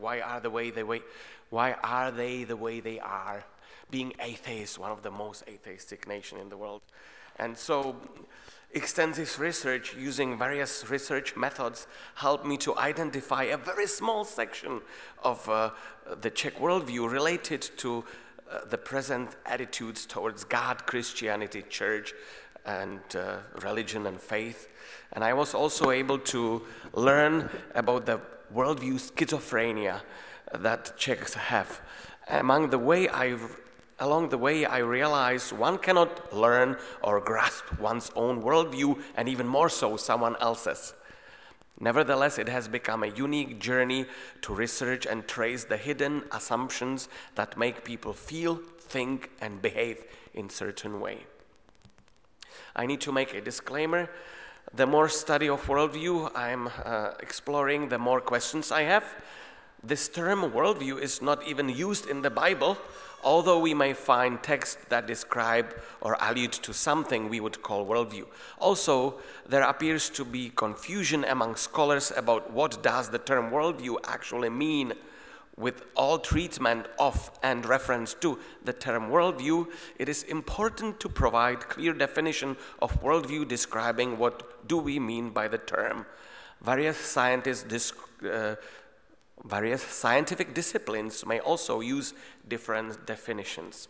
Why are the way they way, why are they the way they are? Being atheist, one of the most atheistic nation in the world. And so extensive research using various research methods helped me to identify a very small section of uh, the Czech worldview related to uh, the present attitudes towards God, Christianity, church, and uh, religion and faith. And I was also able to learn about the worldview schizophrenia that Czechs have. Among the way I, along the way, I realized one cannot learn or grasp one's own worldview, and even more so, someone else's. Nevertheless, it has become a unique journey to research and trace the hidden assumptions that make people feel, think, and behave in certain way. I need to make a disclaimer. The more study of worldview I'm uh, exploring, the more questions I have. This term worldview is not even used in the Bible, although we may find texts that describe or allude to something we would call worldview. Also, there appears to be confusion among scholars about what does the term worldview actually mean with all treatment of and reference to the term worldview, it is important to provide clear definition of worldview describing what do we mean by the term. Various scientists uh, various scientific disciplines may also use different definitions.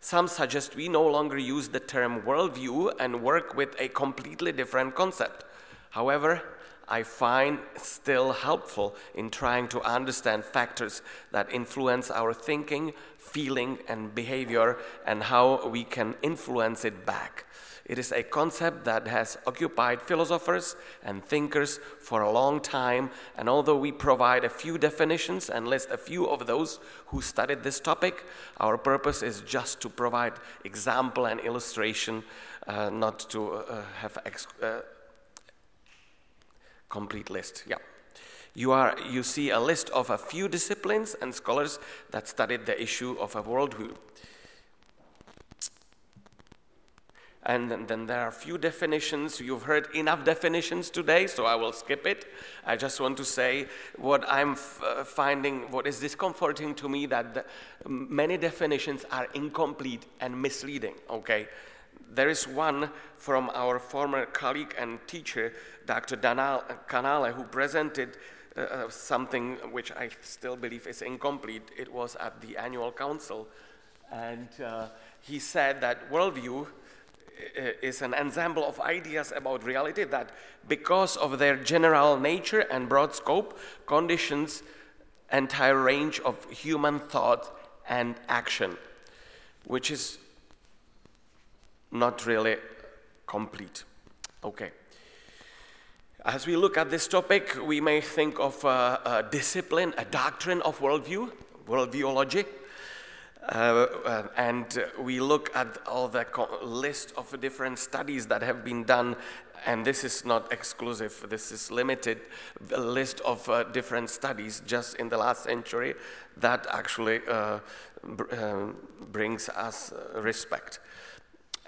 Some suggest we no longer use the term worldview and work with a completely different concept. However, I find still helpful in trying to understand factors that influence our thinking, feeling, and behavior and how we can influence it back. It is a concept that has occupied philosophers and thinkers for a long time, and although we provide a few definitions and list a few of those who studied this topic, our purpose is just to provide example and illustration, uh, not to uh, have ex- uh, complete list. Yeah. You, are, you see a list of a few disciplines and scholars that studied the issue of a worldview. And then there are a few definitions. You've heard enough definitions today, so I will skip it. I just want to say what I'm f- uh, finding, what is discomforting to me, that the, many definitions are incomplete and misleading, okay? There is one from our former colleague and teacher, Dr. Danal Canale, who presented uh, uh, something which I still believe is incomplete. It was at the annual council. And uh, he said that worldview uh, Uh, is an ensemble of ideas about reality that, because of their general nature and broad scope, conditions entire range of human thought and action, which is not really complete. Okay. As we look at this topic, we may think of a, a discipline, a doctrine of worldview, worldviewology. Uh, uh, and we look at all the list of different studies that have been done, and this is not exclusive, this is limited, a list of uh, different studies just in the last century that actually uh, br- uh, brings us uh, respect.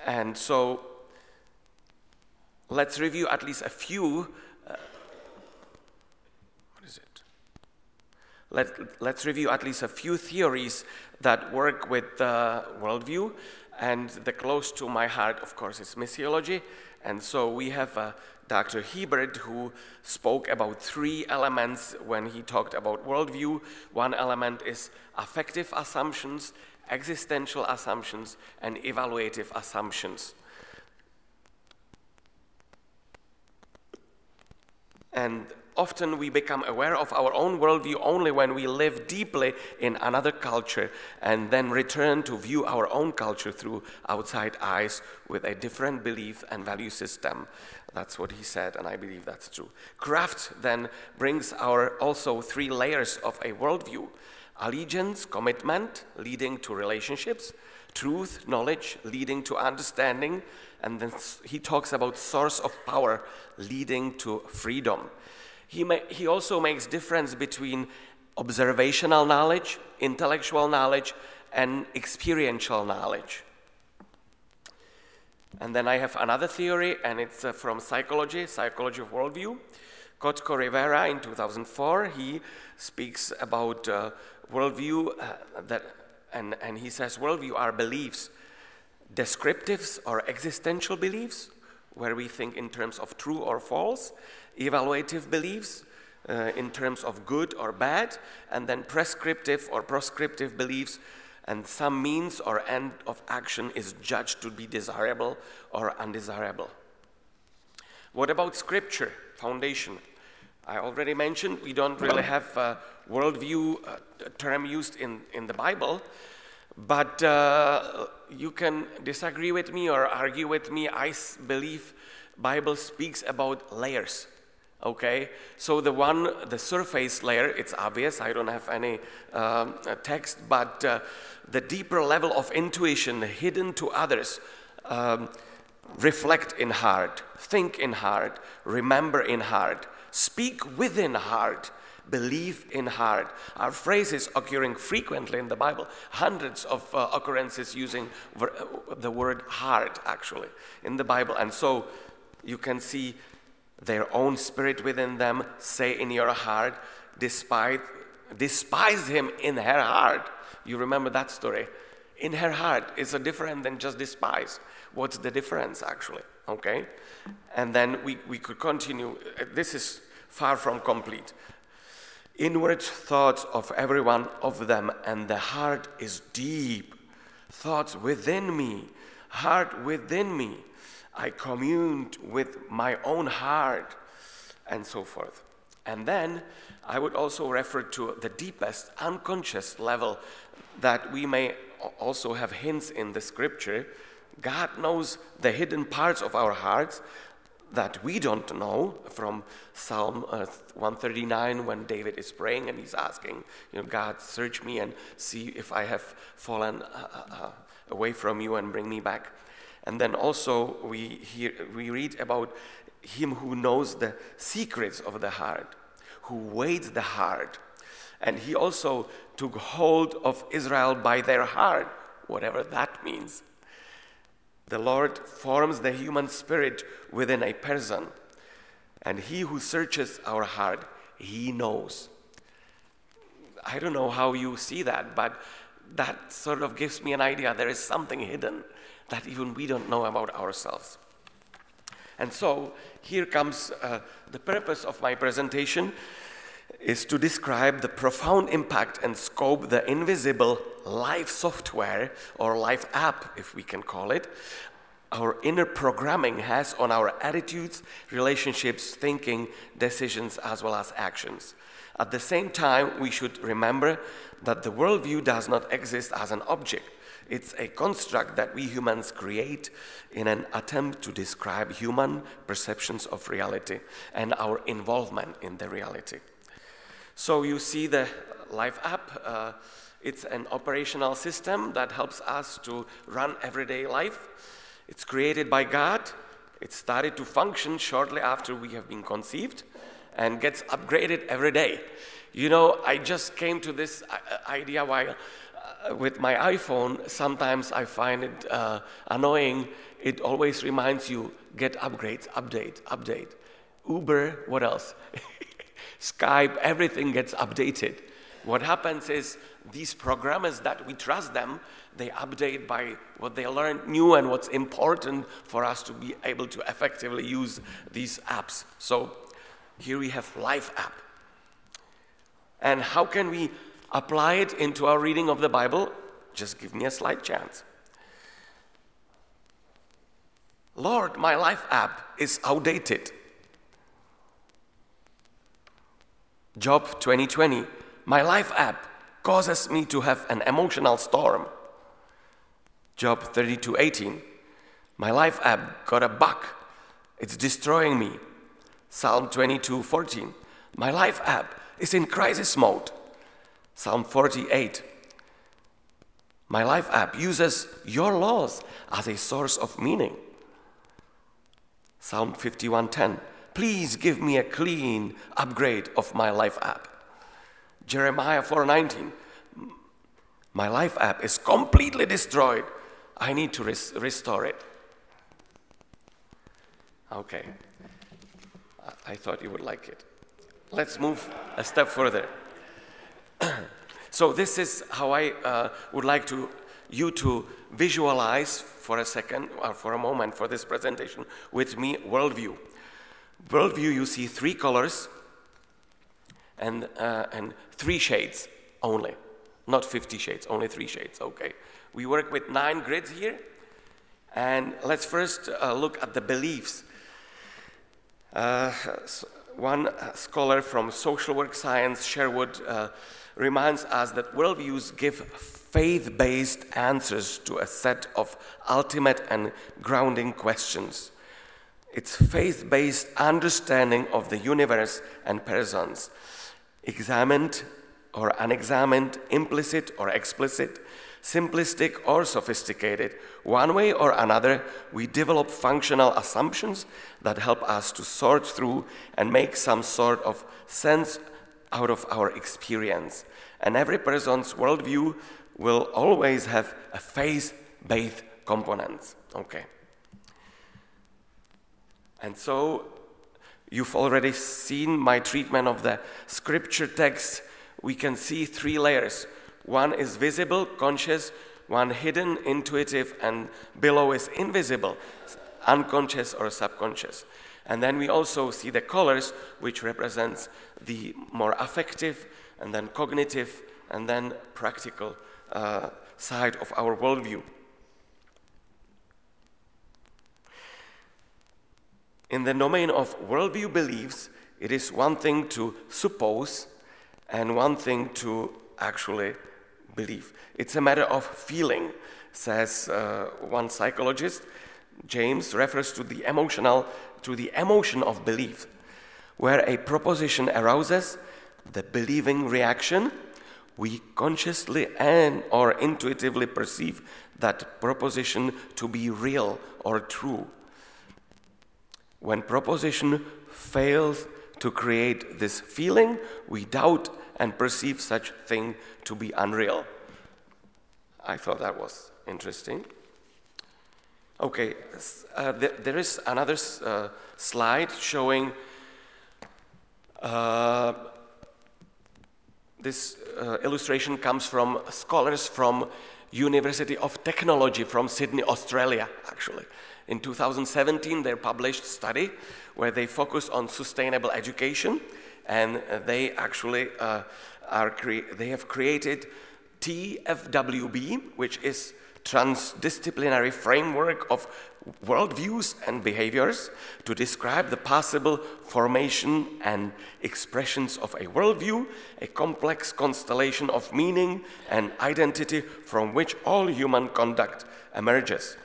And so let's review at least a few. What is it? Let, let's review at least a few theories that work with the worldview. And the close to my heart, of course, is missiology. And so we have uh, Dr. Hiebert, who spoke about three elements when he talked about worldview. One element is affective assumptions, existential assumptions, and evaluative assumptions. And often we become aware of our own worldview only when we live deeply in another culture and then return to view our own culture through outside eyes with a different belief and value system. That's what he said, and I believe that's true. Kraft then brings our also three layers of a worldview allegiance, commitment, leading to relationships, truth, knowledge, leading to understanding, and then he talks about source of power, leading to freedom. He, may, he also makes difference between observational knowledge, intellectual knowledge, and experiential knowledge. And then I have another theory, and it's uh, from psychology, psychology of worldview, Koltko-Rivera in 2004, he speaks about uh, worldview uh, that, and, and he says worldview are beliefs, descriptives or existential beliefs, where we think in terms of true or false, evaluative beliefs, uh, in terms of good or bad, and then prescriptive or proscriptive beliefs, and some means or end of action is judged to be desirable or undesirable. What about scripture, foundation? I already mentioned we don't really have a worldview uh, term used in, in the Bible, but uh, you can disagree with me or argue with me. I believe Bible speaks about layers okay? So the one the surface layer it's obvious i don't have any um, text but uh, the deeper level of intuition hidden to others um, reflect in heart think in heart remember in heart speak within heart believe in heart. Are phrases occurring frequently in the bible hundreds of uh, occurrences using the word heart actually in the bible. And so you can see their own spirit within them say in your heart, despite, despise him in her heart. You remember that story? In her heart is a different than just despise. What's the difference actually? Okay? And then we, we could continue. This is far from complete. Inward thoughts of every one of them, and the heart is deep. Thoughts within me, heart within me. I communed with my own heart, and so forth. And then I would also refer to the deepest unconscious level that we may also have hints in the scripture. God knows the hidden parts of our hearts that we don't know from Psalm uh, 139 when David is praying and he's asking, you know, God, search me and see if I have fallen uh, uh, away from you and bring me back. And then also we, hear, we read about him who knows the secrets of the heart, who weighs the heart. And he also took hold of Israel by their heart, whatever that means. The Lord forms the human spirit within a person. And he who searches our heart, he knows. I don't know how you see that, but that sort of gives me an idea. There is something hidden that even we don't know about ourselves. And so here comes uh, the purpose of my presentation is to describe the profound impact and scope the invisible life software or life app, if we can call it, our inner programming has on our attitudes, relationships, thinking, decisions, as well as actions. At the same time, we should remember that the worldview does not exist as an object. It's a construct that we humans create in an attempt to describe human perceptions of reality and our involvement in the reality. So you see the Life app. Uh, it's an operational system that helps us to run everyday life. It's created by God. It started to function shortly after we have been conceived and gets upgraded every day. You know, I just came to this uh, idea while with my iPhone, sometimes I find it uh, annoying. It always reminds you get upgrades, update, update. Uber, what else? Skype, everything gets updated. What happens is these programmers that we trust them, they update by what they learn new and what's important for us to be able to effectively use these apps. So here we have Life app. And how can we apply it into our reading of the Bible, just give me a slight chance. Lord, my life app is outdated. Job 2020, my life app causes me to have an emotional storm. Job 32:18, my life app got a bug. It's destroying me. Psalm 22:14, my life app is in crisis mode. Psalm 48. My life app uses your laws as a source of meaning. Psalm 51:10. Please give me a clean upgrade of my life app. Jeremiah 4:19. My life app is completely destroyed. I need to res- restore it. Okay. I-, I thought you would like it. let's move a step further. so this is how I uh, would like to you to visualize for a second or for a moment for this presentation with me worldview. Worldview, you see three colors and, uh, and three shades only, not 50 shades, only three shades, okay. We work with nine grids here, and let's first uh, look at the beliefs. Uh, one scholar from social work science, Sherwood, uh, reminds us that worldviews give faith based answers to a set of ultimate and grounding questions. It's faith based understanding of the universe and persons, examined or unexamined, implicit or explicit, simplistic or sophisticated. One way or another, we develop functional assumptions that help us to sort through and make some sort of sense out of our experience. And every person's worldview will always have a faith based component. Okay. And so you've already seen my treatment of the scripture text. We can see three layers one is visible, conscious, one hidden, intuitive, and below is invisible, unconscious or subconscious. And then we also see the colors, which represents the more affective, and then cognitive, and then practical uh, side of our worldview. In the domain of worldview beliefs, it is one thing to suppose and one thing to actually believe. It's a matter of feeling, says uh, one psychologist. James refers to the emotional, to the emotion of belief, where a proposition arouses the believing reaction we consciously and or intuitively perceive that proposition to be real or true. When proposition fails to create this feeling, we doubt and perceive such thing to be unreal. I thought that was interesting. Okay, uh, th- there is another uh, slide showing uh, this uh, illustration comes from scholars from University of Technology from Sydney, Australia, actually. In 2017, they published study where they focus on sustainable education, and they actually uh, are they have created TFWB, which is transdisciplinary framework of worldviews and behaviors to describe the possible formation and expressions of a worldview, a complex constellation of meaning and identity from which all human conduct emerges.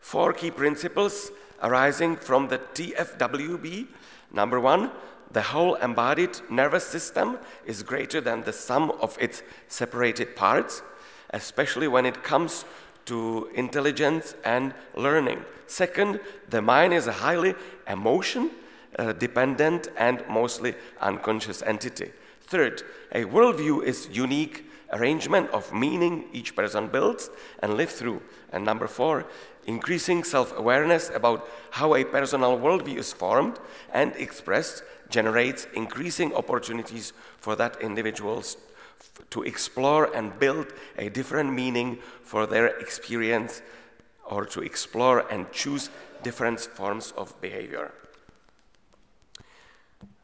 Four key principles arising from the TFWB. Number one, the whole embodied nervous system is greater than the sum of its separated parts, especially when it comes to intelligence and learning. Second, the mind is a highly emotion uh, dependent and mostly unconscious entity. Third, a worldview is unique arrangement of meaning each person builds and lives through. And number four, increasing self-awareness about how a personal worldview is formed and expressed generates increasing opportunities for that individual's to explore and build a different meaning for their experience or to explore and choose different forms of behavior.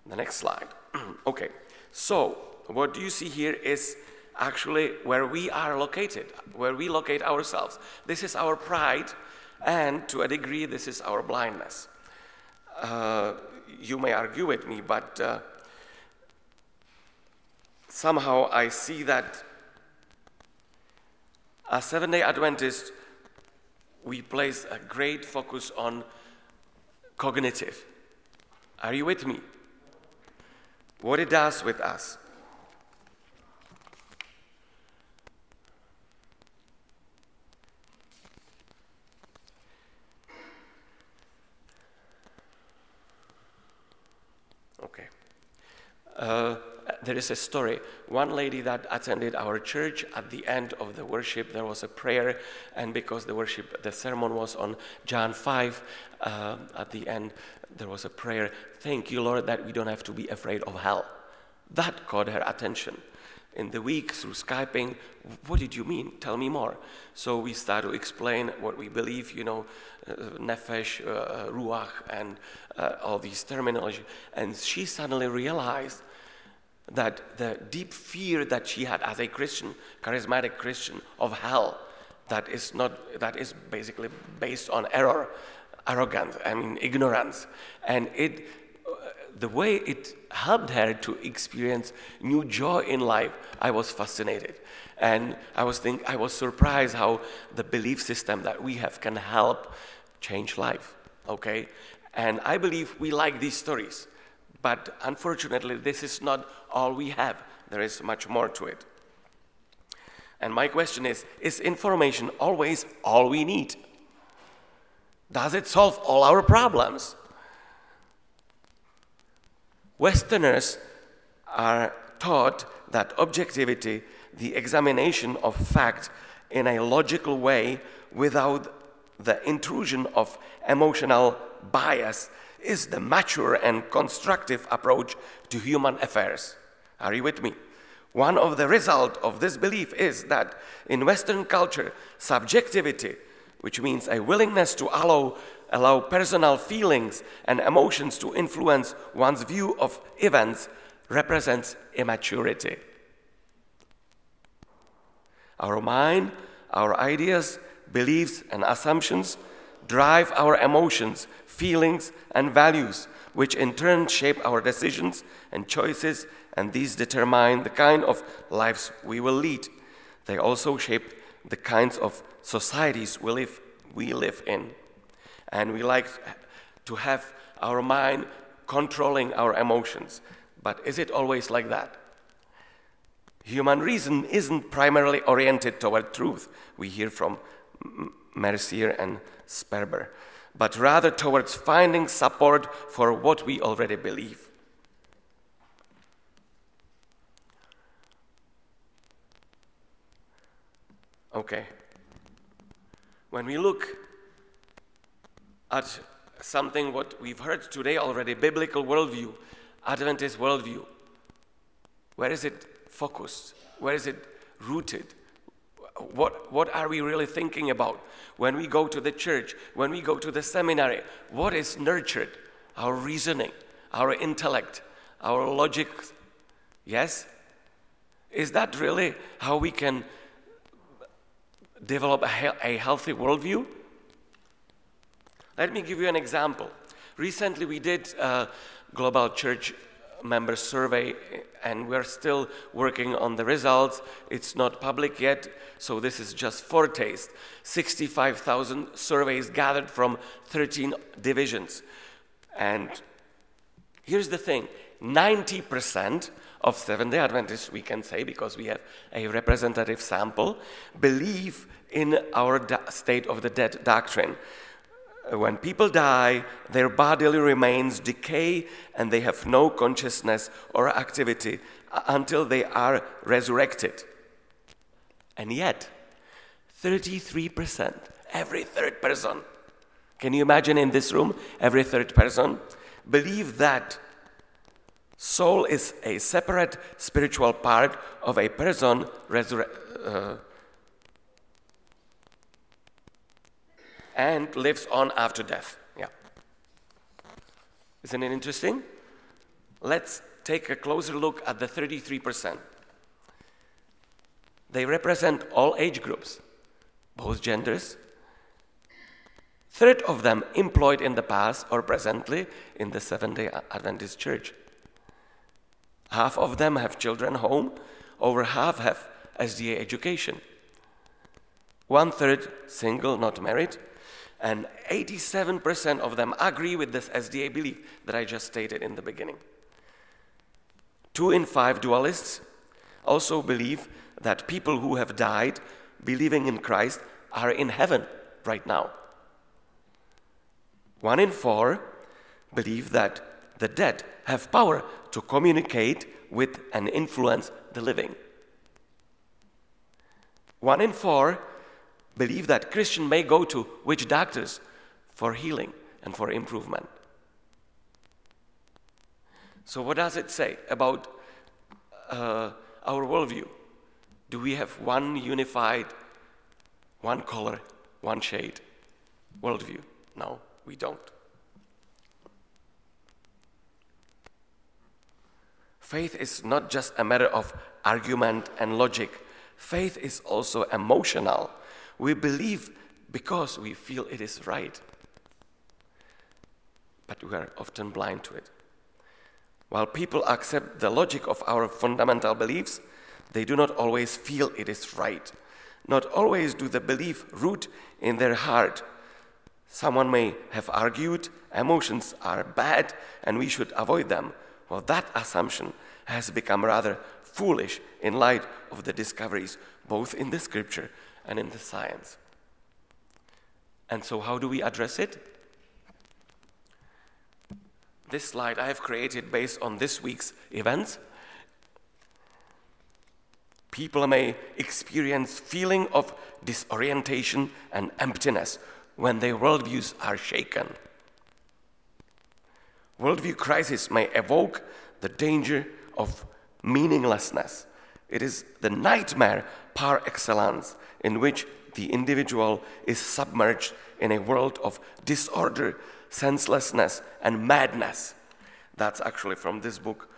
The next slide. okay, so what do you see here is actually where we are located, where we locate ourselves. This is our pride, and to a degree, this is our blindness. Uh, you may argue with me, but uh, somehow I see that as Seventh day Adventist, we place a great focus on cognitive. Are you with me? What it does with us. Okay. Uh, there is a story. One lady that attended our church at the end of the worship, there was a prayer, and because the worship, the sermon was on John 5, uh, at the end, there was a prayer. Thank you, Lord, that we don't have to be afraid of hell. That caught her attention. In the week, through Skyping, what did you mean? Tell me more. So we start to explain what we believe, you know, uh, nefesh, uh, uh, ruach, and uh, all these terminology. And she suddenly realized that the deep fear that she had as a Christian, charismatic Christian, of hell, that is not that is basically based on error, arrogance, I mean ignorance, and it uh, the way it helped her to experience new joy in life, I was fascinated. And I was think I was surprised how the belief system that we have can help change life. Okay? And I believe we like these stories. But unfortunately, this is not all we have. There is much more to it. And my question is Is information always all we need? Does it solve all our problems? Westerners are taught that objectivity, the examination of fact in a logical way without the intrusion of emotional bias, is the mature and constructive approach to human affairs. Are you with me? One of the results of this belief is that in Western culture, subjectivity, which means a willingness to allow allow personal feelings and emotions to influence one's view of events represents immaturity. Our mind, our ideas, beliefs, and assumptions drive our emotions, feelings, and values, which in turn shape our decisions and choices, and these determine the kind of lives we will lead. They also shape the kinds of societies we live, we live in and we like to have our mind controlling our emotions. But is it always like that? Human reason isn't primarily oriented toward truth, we hear from Mercier and Sperber, but rather towards finding support for what we already believe. Okay. When we look at something what we've heard today already biblical worldview, Adventist worldview. Where is it focused? Where is it rooted? What, what are we really thinking about? When we go to the church, when we go to the seminary, what is nurtured? Our reasoning, our intellect, our logic. Yes? Is that really how we can develop a, a healthy worldview? Let me give you an example. Recently, we did a global church member survey, and we're still working on the results. It's not public yet, so this is just foretaste. 65,000 surveys gathered from 13 divisions. And here's the thing 90% of Seventh day Adventists, we can say, because we have a representative sample, believe in our state of the dead doctrine when people die, their bodily remains decay and they have no consciousness or activity until they are resurrected. And yet, 33%, every third person, can you imagine in this room, every third person, believe that soul is a separate spiritual part of a person resurrected. Uh, and lives on after death. Yeah. Isn't it interesting? Let's take a closer look at the 33%. They represent all age groups, both genders. Third of them employed in the past or presently in the Seventh day Adventist Church. Half of them have children home, over half have SDA education. One third single, not married, and 87% of them agree with this SDA belief that I just stated in the beginning. Two in five dualists also believe that people who have died believing in Christ are in heaven right now. One in four believe that the dead have power to communicate with and influence the living. One in four believe that Christian may go to witch doctors for healing and for improvement. So, what does it say about uh, our worldview? Do we have one unified, one color, one shade worldview? No, we don't. Faith is not just a matter of argument and logic, faith is also emotional. We believe because we feel it is right, but we are often blind to it. While people accept the logic of our fundamental beliefs, they do not always feel it is right. Not always do the belief root in their heart. Someone may have argued emotions are bad and we should avoid them. Well, that assumption has become rather foolish in light of the discoveries both in the scripture and in the science. And so, how do we address it? This slide I have created based on this week's events. People may experience feeling of disorientation and emptiness when their worldviews are shaken. Worldview crisis may evoke the danger of meaninglessness. It is the nightmare par excellence in which the individual is submerged in a world of disorder, senselessness, and madness. That's actually from this book,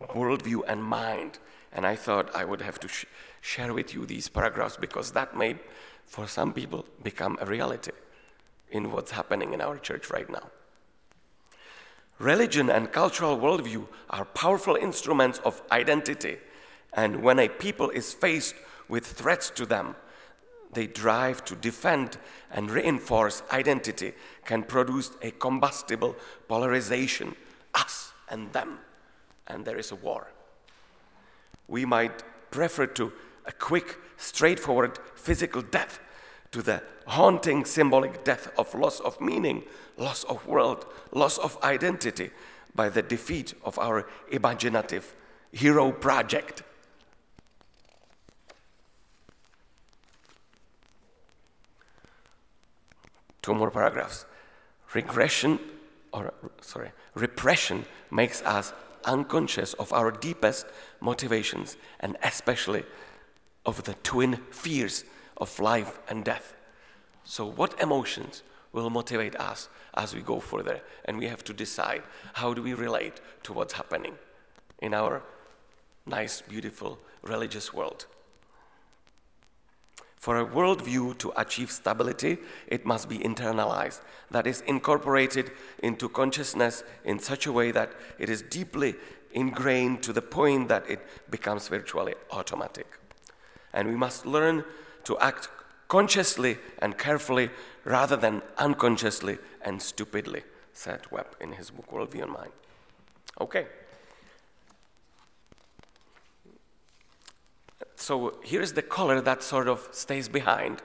Worldview and Mind. And I thought I would have to sh- share with you these paragraphs because that may, for some people, become a reality in what's happening in our church right now. Religion and cultural worldview are powerful instruments of identity, and when a people is faced with threats to them, they drive to defend and reinforce identity can produce a combustible polarization us and them, and there is a war. We might prefer to a quick, straightforward physical death to the haunting symbolic death of loss of meaning, loss of world, loss of identity by the defeat of our imaginative hero project. Two more paragraphs. Regression, or sorry, repression makes us unconscious of our deepest motivations and especially of the twin fears of life and death. So, what emotions will motivate us as we go further? And we have to decide how do we relate to what's happening in our nice, beautiful religious world. For a worldview to achieve stability, it must be internalized, that is, incorporated into consciousness in such a way that it is deeply ingrained to the point that it becomes virtually automatic. And we must learn to act consciously and carefully rather than unconsciously and stupidly, said Webb in his book Worldview and Mind. Okay. So here is the color that sort of stays behind,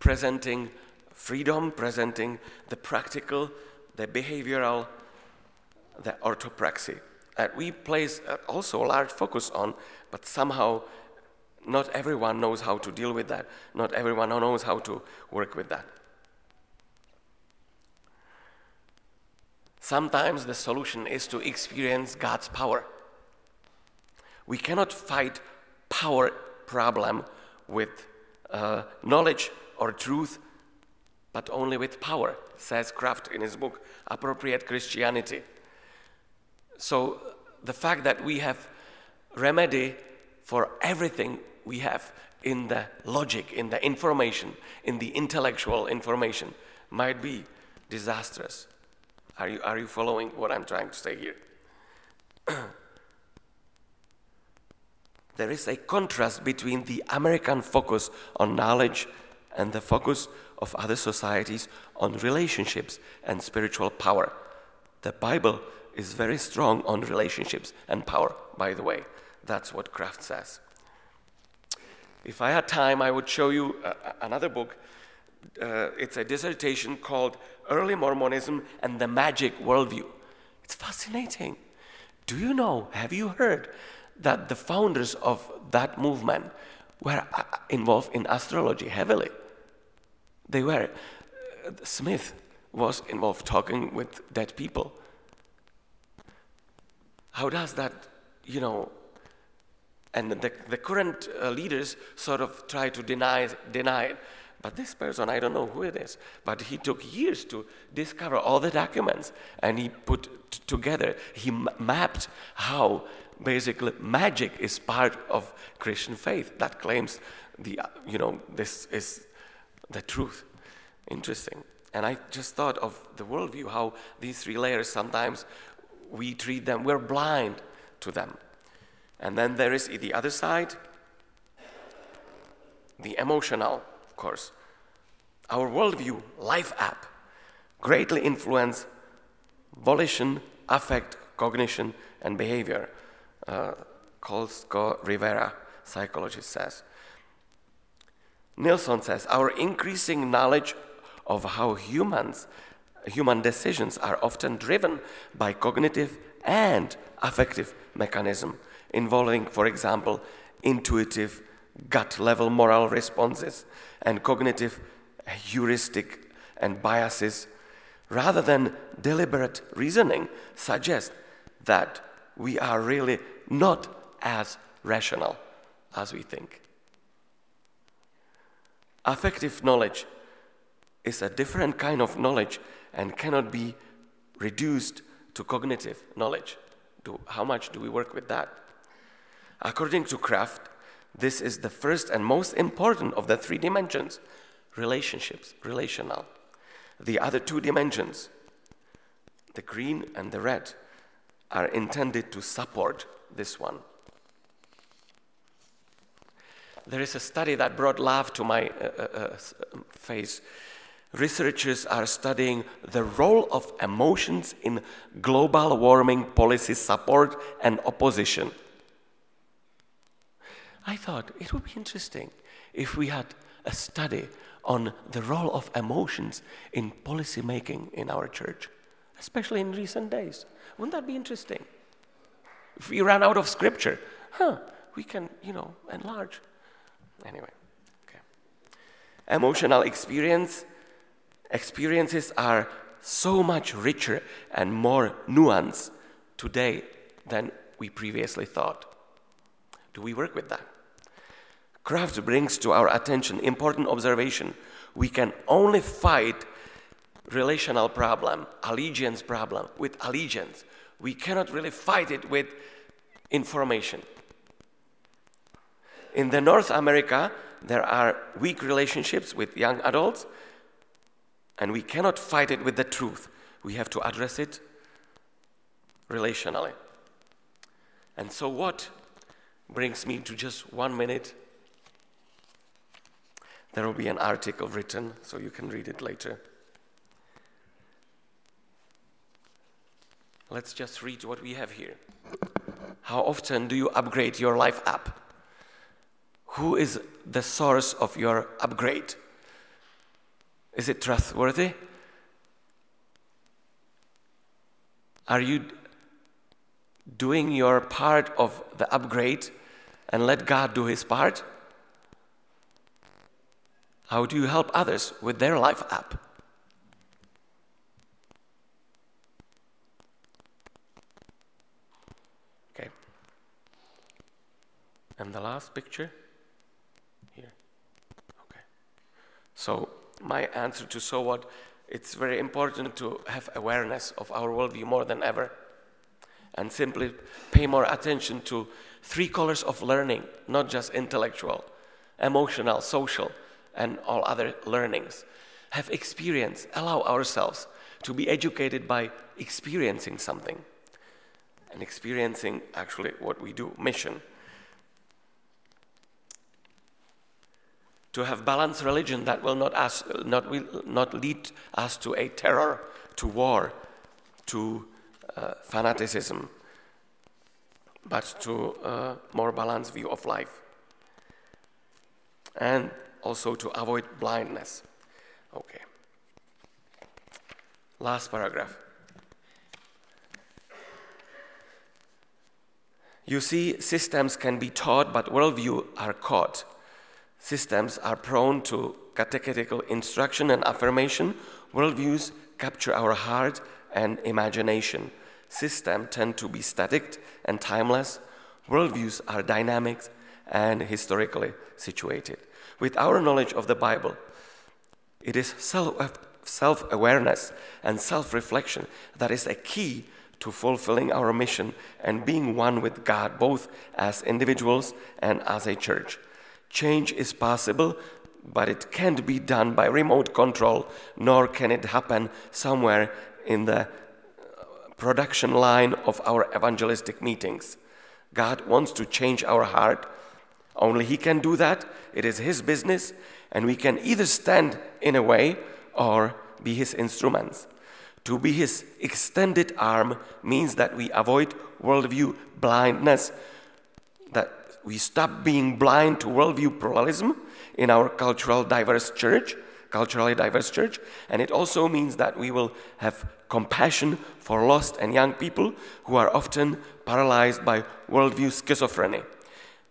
presenting freedom, presenting the practical, the behavioral, the orthopraxy. That we place uh, also a large focus on, but somehow not everyone knows how to deal with that. Not everyone knows how to work with that. Sometimes the solution is to experience God's power. We cannot fight power problem with uh, knowledge or truth, but only with power, says Kraft in his book, Appropriate Christianity. So the fact that we have remedy for everything we have in the logic, in the information, in the intellectual information might be disastrous. Are you, are you following what I'm trying to say here? there is a contrast between the American focus on knowledge and the focus of other societies on relationships and spiritual power. The Bible is very strong on relationships and power, by the way. That's what Kraft says. If I had time, I would show you uh, another book. Uh, it's a dissertation called Early Mormonism and the Magic Worldview. It's fascinating. Do you know, have you heard that the founders of that movement were uh, involved in astrology heavily. They were. Smith was involved talking with dead people. How does that, you know, And the, the current uh, leaders sort of try to deny, deny it. But this person, I don't know who it is, but he took years to discover all the documents and he put t- together, he m- mapped how basically magic is part of Christian faith that claims the, you know, this is the truth. Interesting. And I just thought of the worldview, how these three layers sometimes we treat them, we're blind to them. And then there is the other side, the emotional, of course. Our worldview, life app, greatly influence volition, affect, cognition, and behavior. Uh, Koltko-Rivera, psychologist, says. Nilsson says, Our increasing knowledge of how humans, human decisions are often driven by cognitive and affective mechanism involving, for example, intuitive, gut level moral responses and cognitive heuristic and biases, rather than deliberate reasoning, suggest that we are really not as rational as we think. Affective knowledge is a different kind of knowledge and cannot be reduced to cognitive knowledge. Do, how much do we work with that? According to Kraft, this is the first and most important of the three dimensions relationships, relational. The other two dimensions, the green and the red, are intended to support this one. There is a study that brought love to my uh, uh, uh face. Researchers are studying the role of emotions in global warming policy support and opposition. I thought it would be interesting if we had a study on the role of emotions in policy making in our church, especially in recent days. Wouldn't that be interesting? If we ran out of scripture, huh, we can, you know, enlarge. Anyway, okay. Emotional experience experiences are so much richer and more nuanced today than we previously thought. Do we work with that? Kraft brings to our attention important observation. We can only fight relational problem, allegiance problem with allegiance. We cannot really fight it with information. In the North America, there are weak relationships with young adults, and we cannot fight it with the truth. We have to address it relationally. And so, what brings me to just one minute? There will be an article written, so you can read it later. Let's just read what we have here. How often do you upgrade your life app? Who is the source of your upgrade? Is it trustworthy? Are you doing your part of the upgrade and let God do his part? How do you help others with their life app? And the last picture here. Okay. So, my answer to so what, it's very important to have awareness of our worldview more than ever and simply pay more attention to three colors of learning, not just intellectual, emotional, social and all other learnings. Have experience, allow ourselves to be educated by experiencing something and experiencing actually what we do, mission. To have balanced religion that will not, not, will not lead us to a terror, to war, to uh, fanaticism, but to a more balanced view of life. And also to avoid blindness. Okay. Last paragraph. You see, systems can be taught, but worldview are caught. Systems are prone to catechetical instruction and affirmation. Worldviews capture our heart and imagination. Systems tend to be static and timeless. Worldviews are dynamic and historically situated. With our knowledge of the Bible, it is self awareness and self reflection that is a key to fulfilling our mission and being one with God, both as individuals and as a church. Change is possible, but it can't be done by remote control, nor can it happen somewhere in the uh, production line of our evangelistic meetings. God wants to change our heart. Only He can do that. It is His business, and we can either stand in a way or be His instruments. To be His extended arm means that we avoid worldview blindness, that we stop being blind to worldview pluralism in our cultural diverse church, culturally diverse church, and it also means that we will have compassion for lost and young people who are often paralyzed by worldview schizophrenia.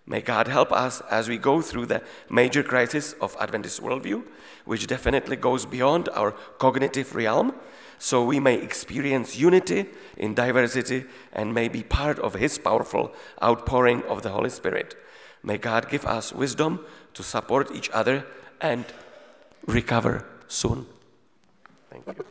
May God help us as we go through the major crisis of Adventist worldview, which definitely goes beyond our cognitive realm, so we may experience unity in diversity and may be part of His powerful outpouring of the Holy Spirit. May God give us wisdom to support each other and recover soon. Thank you.